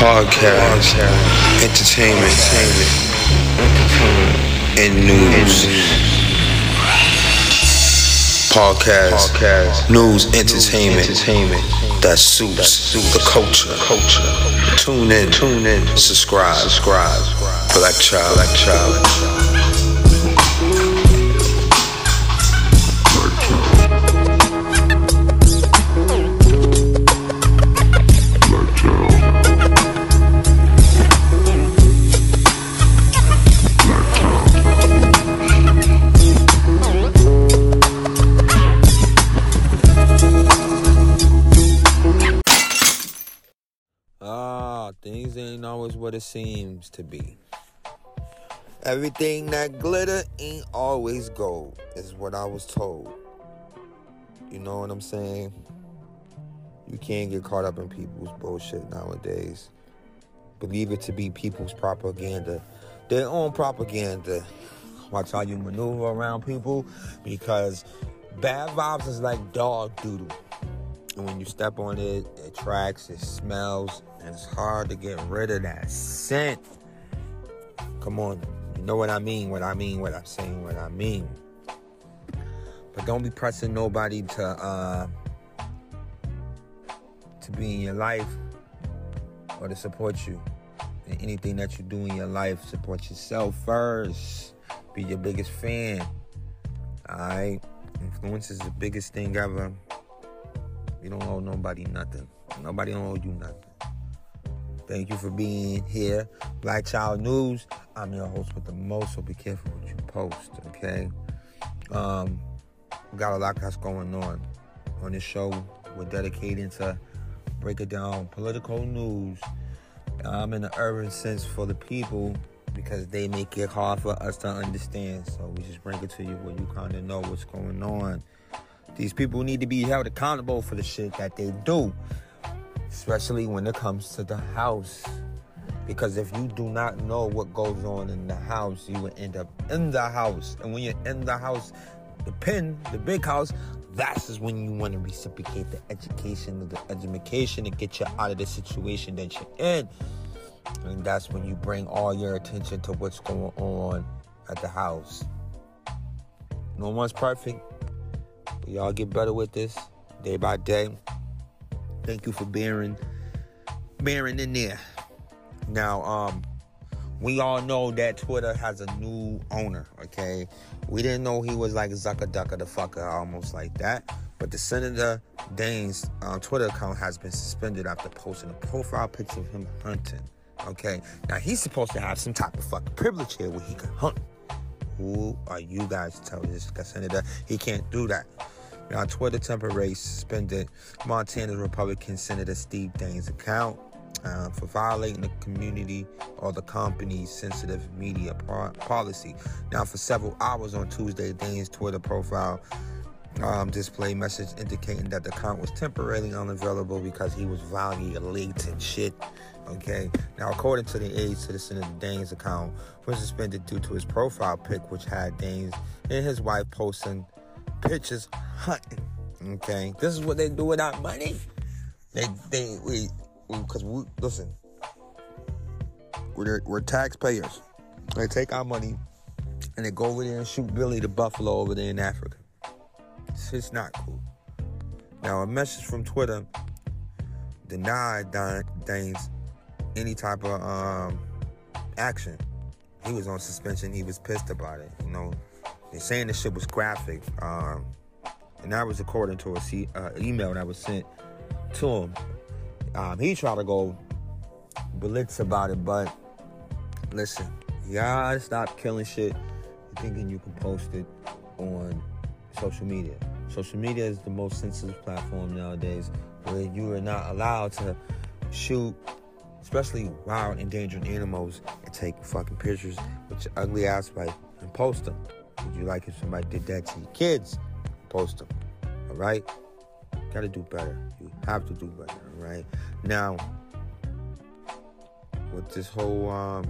podcast, entertainment, entertainment, and news. Podcast, podcast, news, entertainment, that suits the culture. Tune in, tune in, subscribe, subscribe. Black child, black child. It seems to be. Everything that glitter ain't always gold, is what I was told. You know what I'm saying? You can't get caught up in people's bullshit nowadays. Believe it to be people's propaganda, their own propaganda. Watch how you maneuver around people because bad vibes is like dog doodle. And when you step on it, it tracks, it smells, and it's hard to get rid of that scent. Come on, you know what I mean, what I mean, what I'm saying, what I mean. But don't be pressing nobody to uh to be in your life or to support you. In anything that you do in your life, support yourself first. Be your biggest fan. Alright? Influence is the biggest thing ever. You don't owe nobody nothing. Nobody don't owe you nothing. Thank you for being here. Black Child News. I'm your host with the most, so be careful what you post, okay? Um, we got a lot that's going on on this show. We're dedicating to breaking down political news I'm um, in the urban sense for the people because they make it hard for us to understand. So we just bring it to you where you kind of know what's going on. These people need to be held accountable for the shit that they do, especially when it comes to the house. Because if you do not know what goes on in the house, you will end up in the house. And when you're in the house, the pen, the big house, that's is when you want to reciprocate the education the education to get you out of the situation that you're in. And that's when you bring all your attention to what's going on at the house. No one's perfect. We all get better with this day by day. Thank you for bearing bearing in there. Now, um, we all know that Twitter has a new owner, okay? We didn't know he was like Zucker Ducker the fucker, almost like that. But the Senator Daines's uh, Twitter account has been suspended after posting a profile picture of him hunting. Okay, now he's supposed to have some type of fucking privilege here where he can hunt. Who are you guys to tell this senator he can't do that? Now, Twitter temporarily suspended Montana Republican Senator Steve Daines' account uh, for violating the community or the company's sensitive media policy. Now, for several hours on Tuesday, Daines' Twitter profile um, displayed message indicating that the account was temporarily unavailable because he was violating shit. Okay. Now, according to the aides to the Senator Daines' account, was suspended due to his profile pic, which had Daines and his wife posting pictures hunting. Okay. This is what they do with our money. They they we because we, listen, we're we're taxpayers. They take our money and they go over there and shoot Billy the Buffalo over there in Africa. It's just not cool. Now, a message from Twitter denied Daines any type of um, action. He was on suspension. He was pissed about it. You know, they're saying the shit was graphic, um, and that was according to a C- uh, email that was sent to him. Um, he tried to go blitz about it, but listen, gotta stop killing shit thinking you can post it on social media. Social media is the most sensitive platform nowadays where you are not allowed to shoot, especially wild endangered animals, and take fucking pictures with your ugly ass wife and post them. Would you like if somebody did that to your kids? Post them. All right? Gotta do better. You have to do better. All right? Now, with this whole um,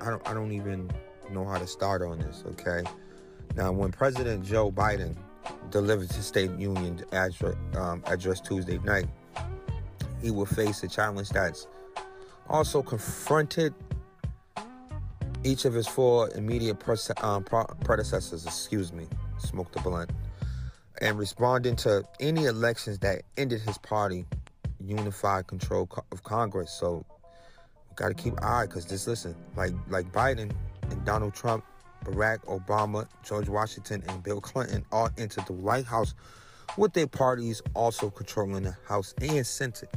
I don't I don't even know how to start on this, okay? Now when President Joe Biden delivered his State Union address, um, address Tuesday night. He will face a challenge that's also confronted each of his four immediate um, predecessors, excuse me, smoked the blunt, and responding to any elections that ended his party unified control of Congress. So we got to keep eye because this, listen, like like Biden and Donald Trump, Barack Obama, George Washington, and Bill Clinton all entered the White House with their parties also controlling the House and Senate.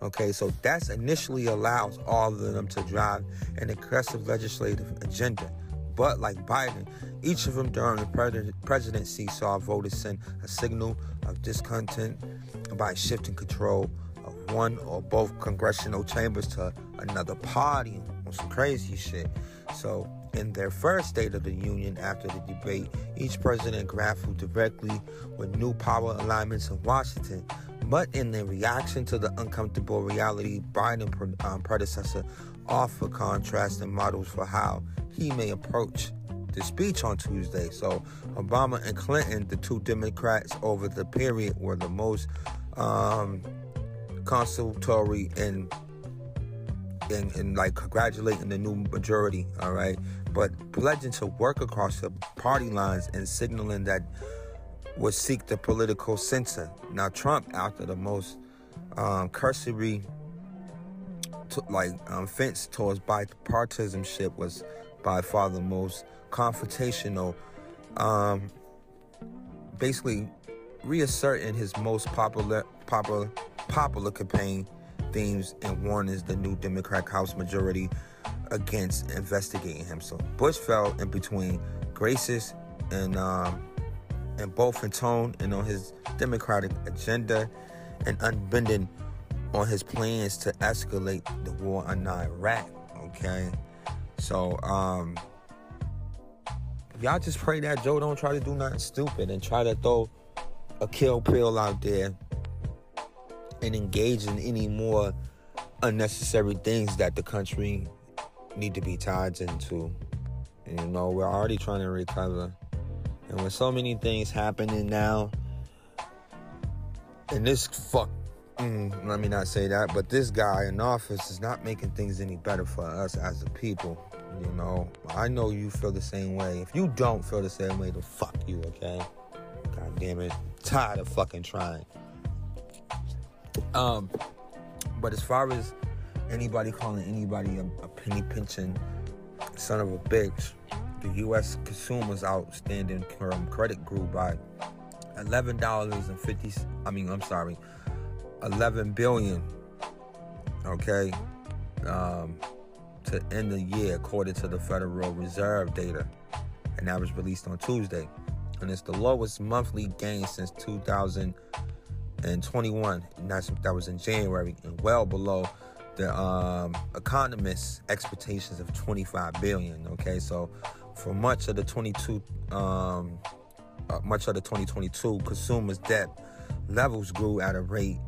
Okay, so that's initially allows all of them to drive an aggressive legislative agenda. But like Biden, each of them during the presidency saw voters send a signal of discontent by shifting control of one or both congressional chambers to another party on some crazy shit. So, in their first State of the Union after the debate, each president grappled directly with new power alignments in Washington but in the reaction to the uncomfortable reality, Biden um, predecessor offered contrasting models for how he may approach the speech on Tuesday. So Obama and Clinton, the two Democrats over the period, were the most um, consultory and and, and like congratulating the new majority, all right, but pledging to work across the party lines and signaling that would seek the political censor. Now, Trump, after the most um, cursory, like um, fence towards bipartisanship, was by far the most confrontational. Um, basically, reasserting his most popular, popular, popular campaign themes and warnings the new Democratic House majority against investigating him. So Bush fell in between gracious and um, and both in tone and on his democratic agenda and unbending on his plans to escalate the war on Iraq. Okay, so um, y'all just pray that Joe don't try to do nothing stupid and try to throw a kill pill out there and engage in any more unnecessary things that the country need to be tied into. And, you know, we're already trying to recover and with so many things happening now, and this fuck, mm, let me not say that, but this guy in office is not making things any better for us as a people. You know, I know you feel the same way. If you don't feel the same way, then fuck you, okay? God damn it. Tired of fucking trying. Um, but as far as anybody calling anybody a, a penny pinching son of a bitch, the U.S. consumers outstanding credit grew by eleven dollars and fifty. I mean, I'm sorry, eleven billion. Okay, um, to end the year according to the Federal Reserve data, and that was released on Tuesday, and it's the lowest monthly gain since 2021, and that's that was in January, and well below the um, economists' expectations of 25 billion. Okay, so for much of the 22 um, uh, much of the 2022 consumers debt levels grew at a rate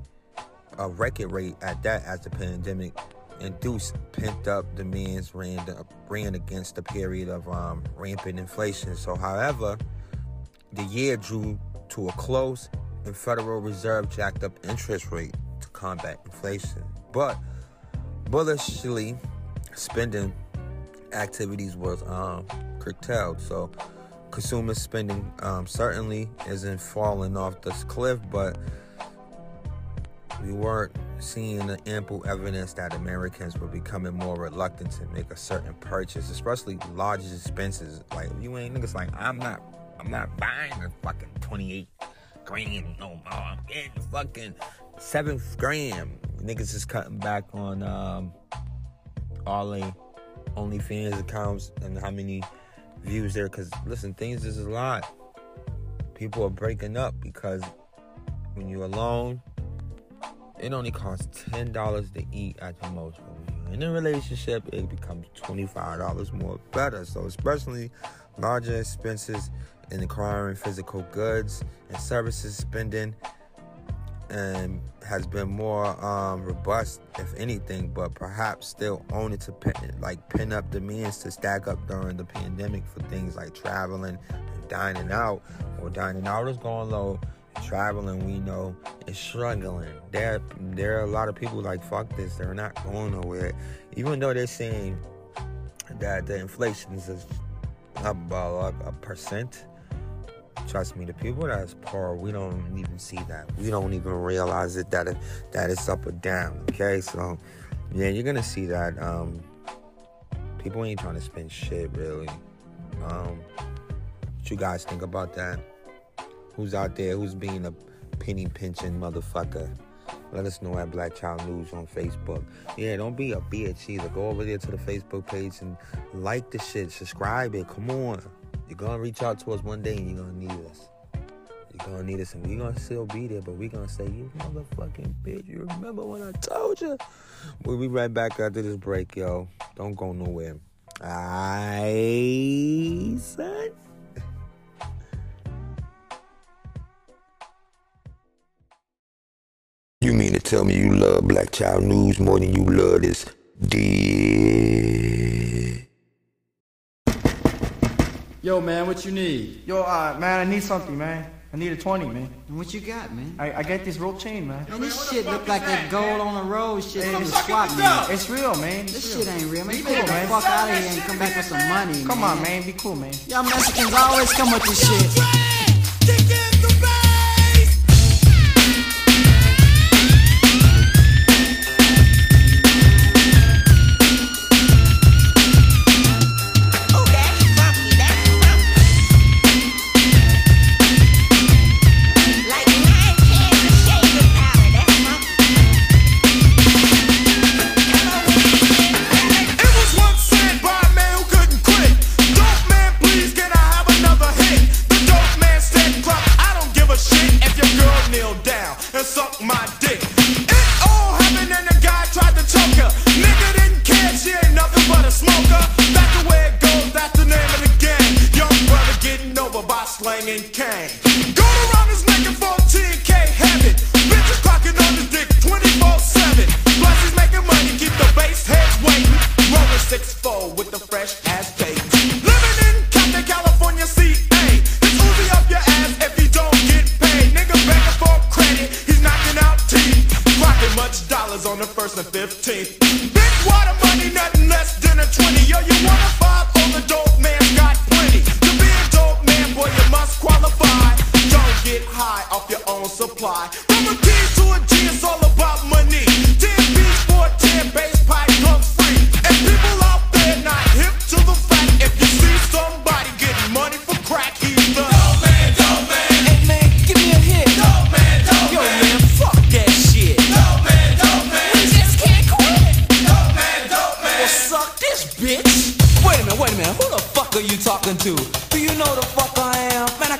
a record rate at that as the pandemic induced pent up demands ran ran against the period of um, rampant inflation. So however the year drew to a close and federal reserve jacked up interest rate to combat inflation. But bullishly spending activities was um, curtailed. So consumer spending um, certainly isn't falling off this cliff, but we weren't seeing the ample evidence that Americans were becoming more reluctant to make a certain purchase, especially large expenses. Like you ain't niggas like I'm not I'm not buying a fucking 28 grand no more. I'm getting fucking seventh grand. Niggas is cutting back on um all they OnlyFans accounts and how many views there because listen, things is a lot. People are breaking up because when you're alone, it only costs ten dollars to eat at the most. When you're in a relationship, it becomes twenty-five dollars more better. So especially larger expenses in acquiring physical goods and services spending and has been more um, robust, if anything, but perhaps still only to pin, like pin up the means to stack up during the pandemic for things like traveling and dining out or dining out is going low. Traveling, we know, is struggling. There, there are a lot of people like fuck this. They're not going nowhere, even though they're saying that the inflation is about a percent. Trust me, the people that's poor, we don't even see that. We don't even realize it that it, that it's up or down. Okay, so yeah, you're gonna see that. Um, people ain't trying to spend shit really. Um, what you guys think about that? Who's out there? Who's being a penny pinching motherfucker? Let us know at Black Child News on Facebook. Yeah, don't be a bitch either. Go over there to the Facebook page and like the shit, subscribe it. Come on. You're gonna reach out to us one day and you're gonna need us. You're gonna need us and we're gonna still be there, but we're gonna say, You motherfucking bitch, you remember when I told you? We'll be right back after this break, yo. Don't go nowhere. I son. You mean to tell me you love Black Child News more than you love this dead? Yo, man, what you need? Yo, uh, man, I need something, man. I need a 20, man. What you got, man? I, I got this rope chain, man. Man, this shit look like that gold on the road shit from the squat man. It's real, man. It's This real. shit ain't real, man. You Cool, get man. fuck out of here and come back with some money, Come man. on, man. Be cool, man. Y'all Mexicans always come with this shit.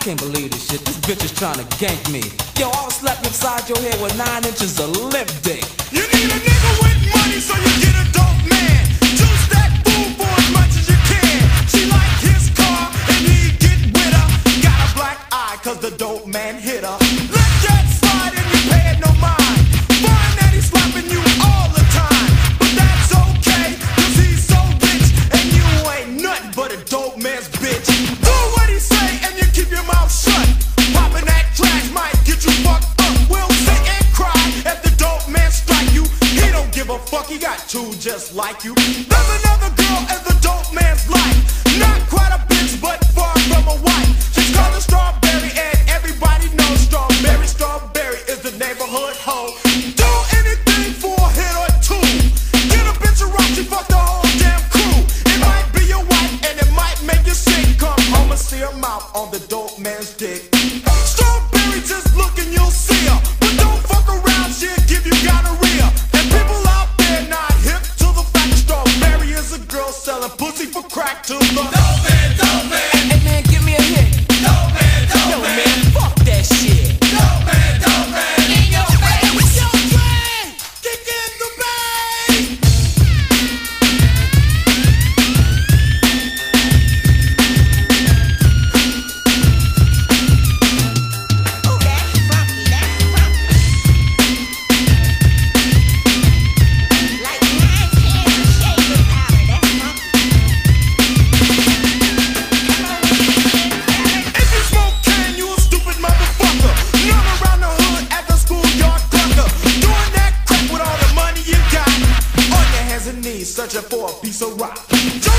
Can't believe this shit. This bitch is trying to gank me. Yo, I was slapped upside your head with nine inches of lip dick. You need a nigga with money so you get a dope you. searching for a piece of rock.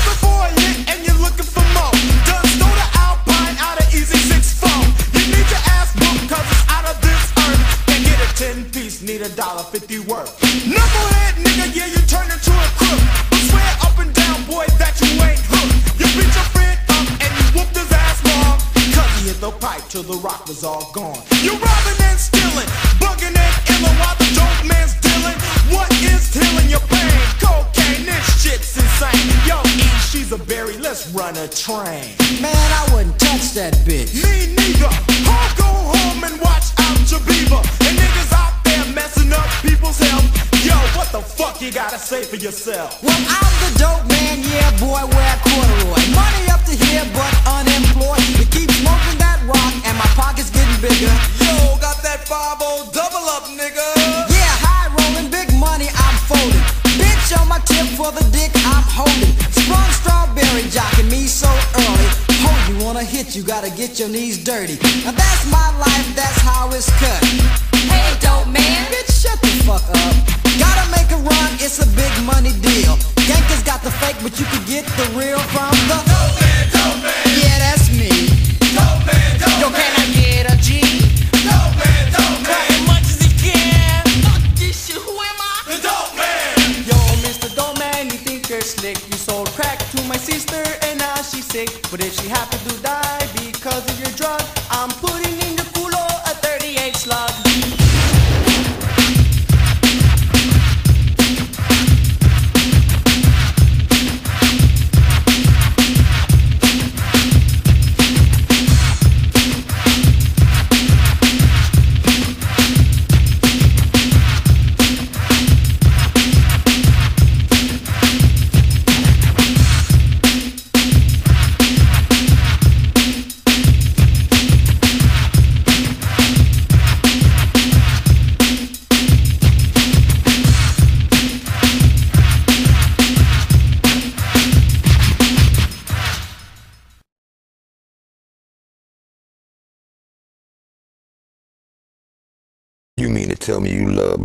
Train. Man, I wouldn't touch that bitch. Me neither. I'll go home and watch out your beaver. And niggas out there messing up people's health. Yo, what the fuck you gotta say for yourself? Well, I'm the dope man, yeah, boy, wear corduroy. Money up to here, but unemployed. To keep smoking that rock, and my pockets getting bigger. Yo, got that 5 double up, nigga. Gotta get your knees dirty. Now that's my life, that's how it's cut.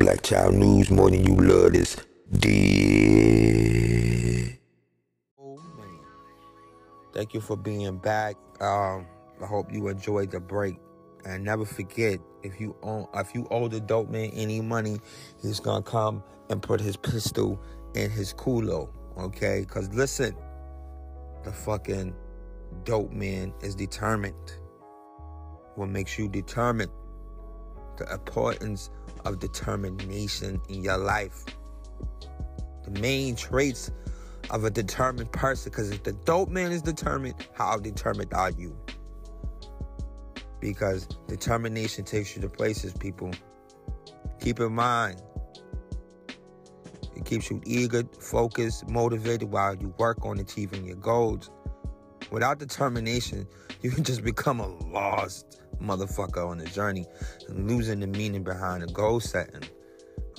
Black Child News more than you love this dead? Thank you for being back. Um, I hope you enjoyed the break. And never forget, if you own, if you owe the dope man any money, he's gonna come and put his pistol in his culo. Okay? Cause listen, the fucking dope man is determined. What makes you determined? The importance of determination in your life. The main traits of a determined person, because if the dope man is determined, how determined are you? Because determination takes you to places, people. Keep in mind, it keeps you eager, focused, motivated while you work on achieving your goals. Without determination, you can just become a lost motherfucker on the journey and losing the meaning behind the goal setting.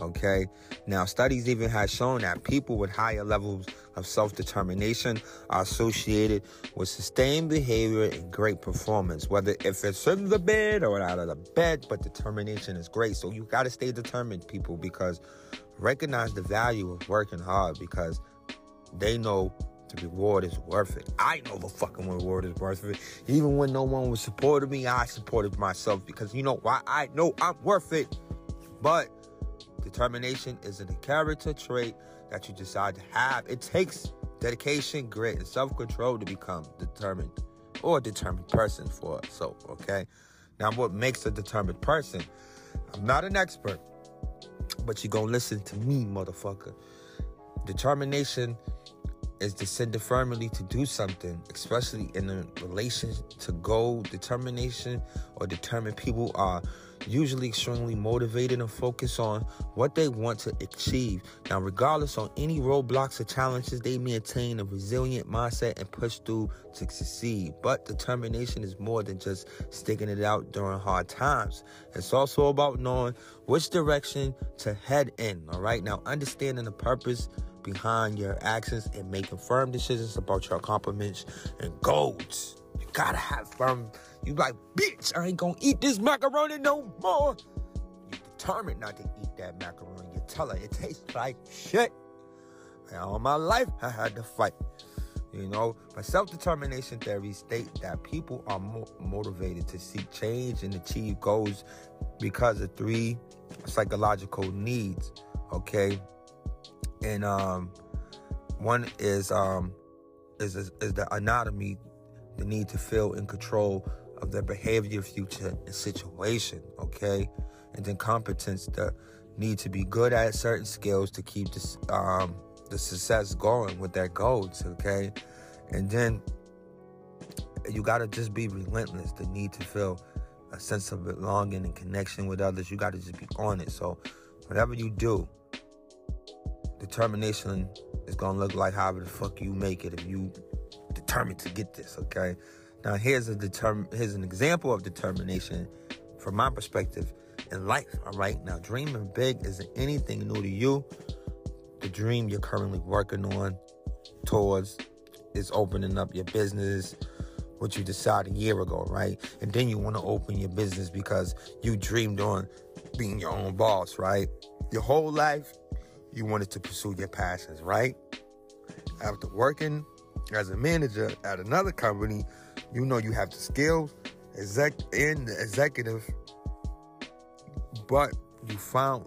Okay? Now, studies even have shown that people with higher levels of self determination are associated with sustained behavior and great performance, whether if it's in the bed or out of the bed, but determination is great. So, you got to stay determined, people, because recognize the value of working hard because they know the reward is worth it. I know the fucking reward is worth it. Even when no one was supporting me, I supported myself because you know why? I know I'm worth it. But determination isn't a character trait that you decide to have. It takes dedication, grit, and self-control to become determined or a determined person for so okay. Now what makes a determined person? I'm not an expert, but you're gonna listen to me, motherfucker. Determination is to descended firmly to do something, especially in a relation to goal, determination, or determined people are usually extremely motivated and focused on what they want to achieve. Now, regardless on any roadblocks or challenges, they maintain a resilient mindset and push through to succeed. But determination is more than just sticking it out during hard times. It's also about knowing which direction to head in. All right. Now, understanding the purpose behind your actions and making firm decisions about your accomplishments and goals. You gotta have firm. You like, bitch, I ain't gonna eat this macaroni no more. You determined not to eat that macaroni. You tell her it tastes like shit. And all my life, I had to fight. You know, but self-determination theory states that people are mo- motivated to seek change and achieve goals because of three psychological needs. Okay, and um, one is um, is is the anatomy, the need to feel in control of their behavior, future, and situation. Okay, and then competence, the need to be good at certain skills to keep this um the success going with their goals, okay? And then you got to just be relentless, the need to feel a sense of belonging and connection with others. You got to just be on it. So, whatever you do, determination is to look like however the fuck you make it if you determined to get this, okay? Now, here's a determ- here's an example of determination from my perspective in life, all right? Now, dreaming big isn't anything new to you the dream you're currently working on towards is opening up your business, what you decided a year ago, right? And then you want to open your business because you dreamed on being your own boss, right? Your whole life, you wanted to pursue your passions, right? After working as a manager at another company, you know you have the skills, exec and the executive, but you found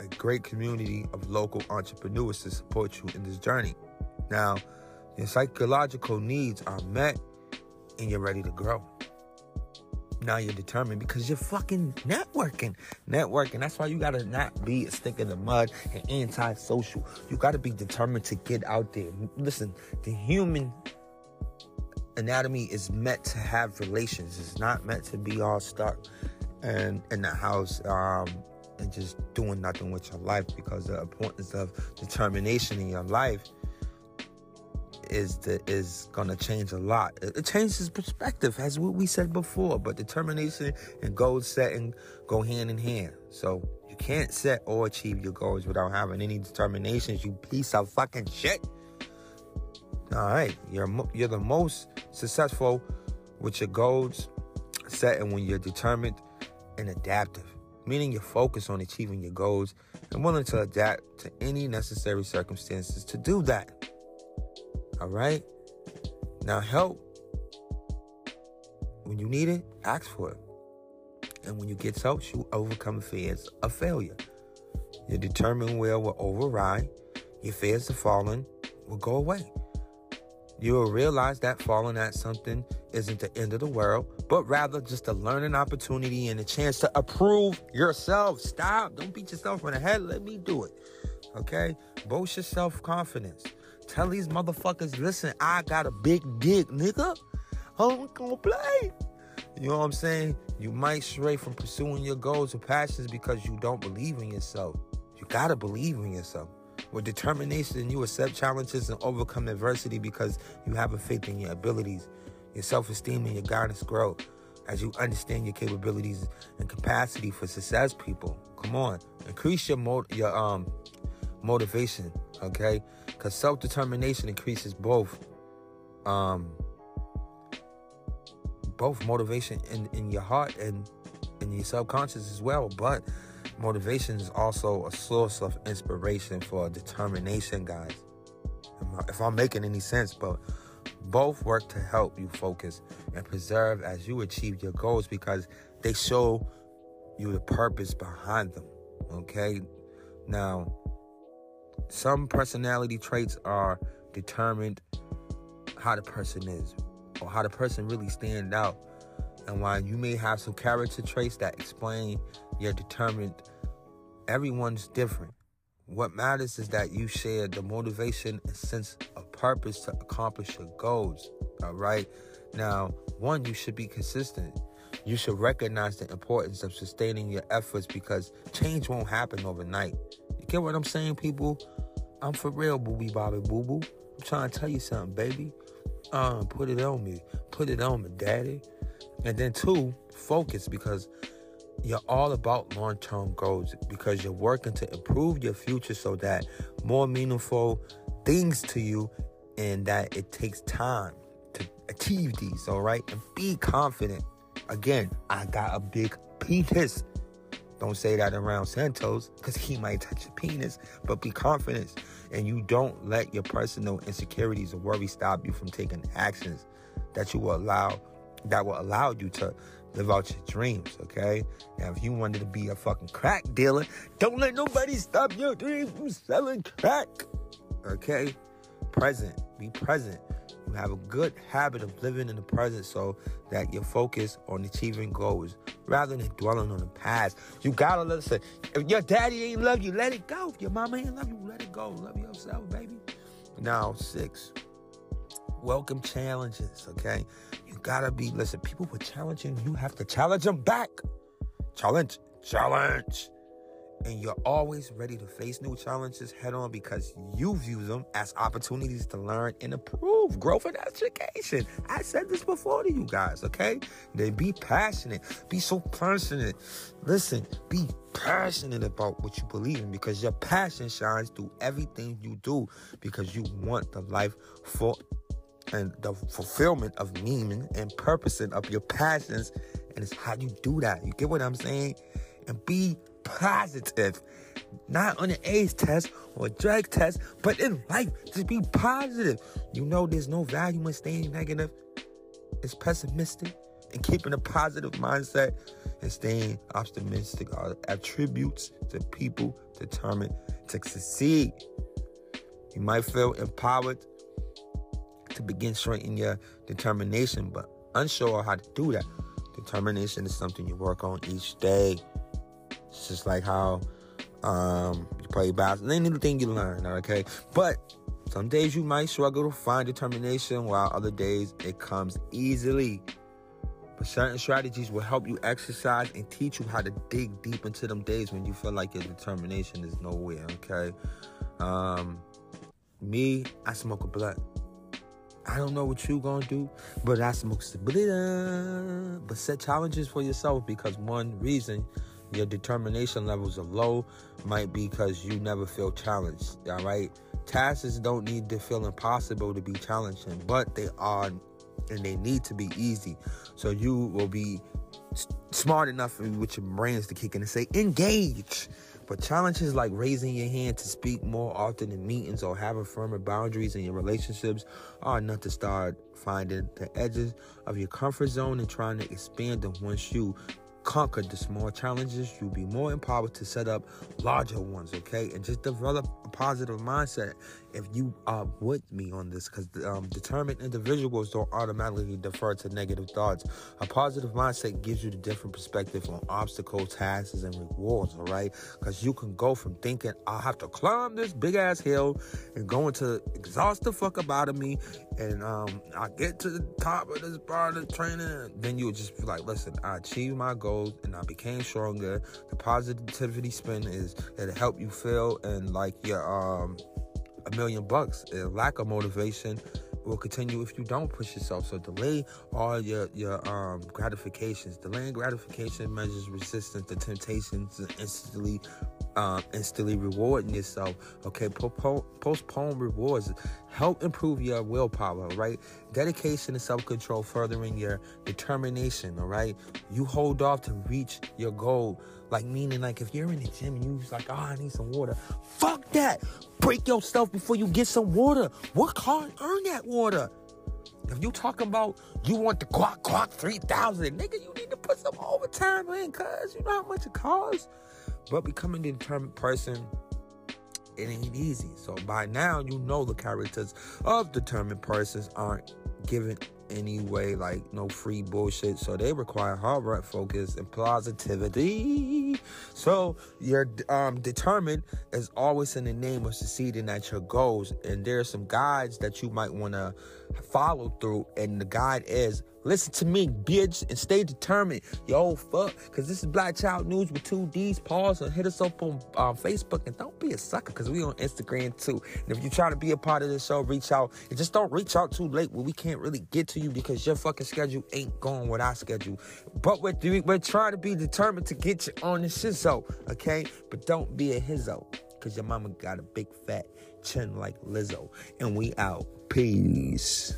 a great community of local entrepreneurs to support you in this journey. Now, your psychological needs are met and you're ready to grow. Now you're determined because you're fucking networking. Networking. That's why you gotta not be a stick in the mud and anti-social. You gotta be determined to get out there. Listen, the human anatomy is meant to have relations. It's not meant to be all stuck and in the house um, and just doing nothing with your life because the importance of determination in your life is the, is gonna change a lot. It, it changes perspective, as what we said before. But determination and goal setting go hand in hand. So you can't set or achieve your goals without having any determinations. You piece of fucking shit. All right, you're you're the most successful with your goals setting when you're determined and adaptive meaning you're focused on achieving your goals and willing to adapt to any necessary circumstances to do that. All right? Now, help. When you need it, ask for it. And when you get help, you overcome fears of failure. Your determined will will override. Your fears of falling will go away. You will realize that falling at something isn't the end of the world, but rather just a learning opportunity and a chance to approve yourself. Stop. Don't beat yourself on the head. Let me do it. Okay? Boast your self confidence. Tell these motherfuckers, listen, I got a big dick, nigga. I'm gonna play. You know what I'm saying? You might stray from pursuing your goals or passions because you don't believe in yourself. You gotta believe in yourself. With determination, you accept challenges and overcome adversity because you have a faith in your abilities, your self esteem, and your guidance grow as you understand your capabilities and capacity for success. People, come on, increase your mo- your um motivation, okay? Because self determination increases both um both motivation in in your heart and in your subconscious as well, but Motivation is also a source of inspiration for determination, guys. If I'm making any sense, but both work to help you focus and preserve as you achieve your goals because they show you the purpose behind them. Okay? Now, some personality traits are determined how the person is or how the person really stand out. And while you may have some character traits that explain you're determined Everyone's different. What matters is that you share the motivation and sense of purpose to accomplish your goals. All right. Now, one, you should be consistent. You should recognize the importance of sustaining your efforts because change won't happen overnight. Get what I'm saying, people? I'm for real, booby bobby boo boo. I'm trying to tell you something, baby. Um, put it on me. Put it on me, daddy. And then two, focus because you're all about long term goals because you're working to improve your future so that more meaningful things to you and that it takes time to achieve these, all right? And be confident. Again, I got a big penis. Don't say that around Santos because he might touch your penis, but be confident and you don't let your personal insecurities or worries stop you from taking actions that you will allow that will allow you to live out your dreams, okay? Now, if you wanted to be a fucking crack dealer, don't let nobody stop your dreams from selling crack, okay? Present, be present. You have a good habit of living in the present so that you're focused on achieving goals rather than dwelling on the past. You gotta listen. If your daddy ain't love you, let it go. If your mama ain't love you, let it go. Love yourself, baby. Now, six. Welcome challenges, okay? You gotta be, listen, people were challenging, you have to challenge them back. Challenge, challenge. And you're always ready to face new challenges head on because you view them as opportunities to learn and improve, growth and education. I said this before to you guys, okay? Then be passionate, be so passionate. Listen, be passionate about what you believe in because your passion shines through everything you do because you want the life for and the fulfillment of meaning and purposing of your passions. And it's how you do that. You get what I'm saying? And be positive. Not on an AIDS test or drug test, but in life. Just be positive. You know there's no value in staying negative. It's pessimistic. And keeping a positive mindset and staying optimistic are attributes to people determined to succeed. You might feel empowered to begin strengthening your determination, but unsure how to do that. Determination is something you work on each day. It's just like how um, you play basketball, anything you learn, okay? But some days you might struggle to find determination, while other days it comes easily. But certain strategies will help you exercise and teach you how to dig deep into them days when you feel like your determination is nowhere, okay? Um, me, I smoke a blunt. I don't know what you gonna do, but I smoke a stability. But set challenges for yourself because one reason your determination levels are low might be because you never feel challenged. All right, tasks don't need to feel impossible to be challenging, but they are, and they need to be easy. So you will be smart enough with your brains to kick in and say engage. But challenges like raising your hand to speak more often in meetings or having firmer boundaries in your relationships are enough to start finding the edges of your comfort zone and trying to expand them once you conquer the small challenges, you'll be more empowered to set up larger ones, okay? And just develop a positive mindset if you are with me on this, because um, determined individuals don't automatically defer to negative thoughts. A positive mindset gives you the different perspective on obstacles, tasks, and rewards, all right? Because you can go from thinking, I'll have to climb this big ass hill and going to exhaust the fuck out of me, and um, I get to the top of this part of training, then you just be like, listen, I achieved my goals and I became stronger. The positivity spin is it'll help you feel and like you're um a million bucks. A lack of motivation will continue if you don't push yourself. So delay all your your um gratifications. Delaying gratification measures resistance to temptations and instantly um, instantly rewarding yourself. Okay, postpone, rewards. Help improve your willpower, right? Dedication and self control, furthering your determination, all right? You hold off to reach your goal. Like, meaning, like, if you're in the gym and you're like, oh, I need some water, fuck that. Break yourself before you get some water. Work hard, earn that water. If you talking about you want the Glock Glock 3000, nigga, you need to put some overtime in, cuz you know how much it costs. But becoming a determined person, it ain't easy. So by now, you know the characters of determined persons aren't given any way, like no free bullshit. So they require hard work, focus, and positivity. So you're um, determined is always in the name of succeeding at your goals. And there are some guides that you might want to follow through. And the guide is Listen to me, bitch, and stay determined. Yo, fuck. Because this is Black Child News with two D's. Pause and hit us up on uh, Facebook. And don't be a sucker because we on Instagram too. And if you try to be a part of the show, reach out. And just don't reach out too late where we can't really get to you because your fucking schedule ain't going with our schedule. But we're, we're trying to be determined to get you on the shizzo, okay? But don't be a hizzo because your mama got a big fat chin like Lizzo. And we out. Peace.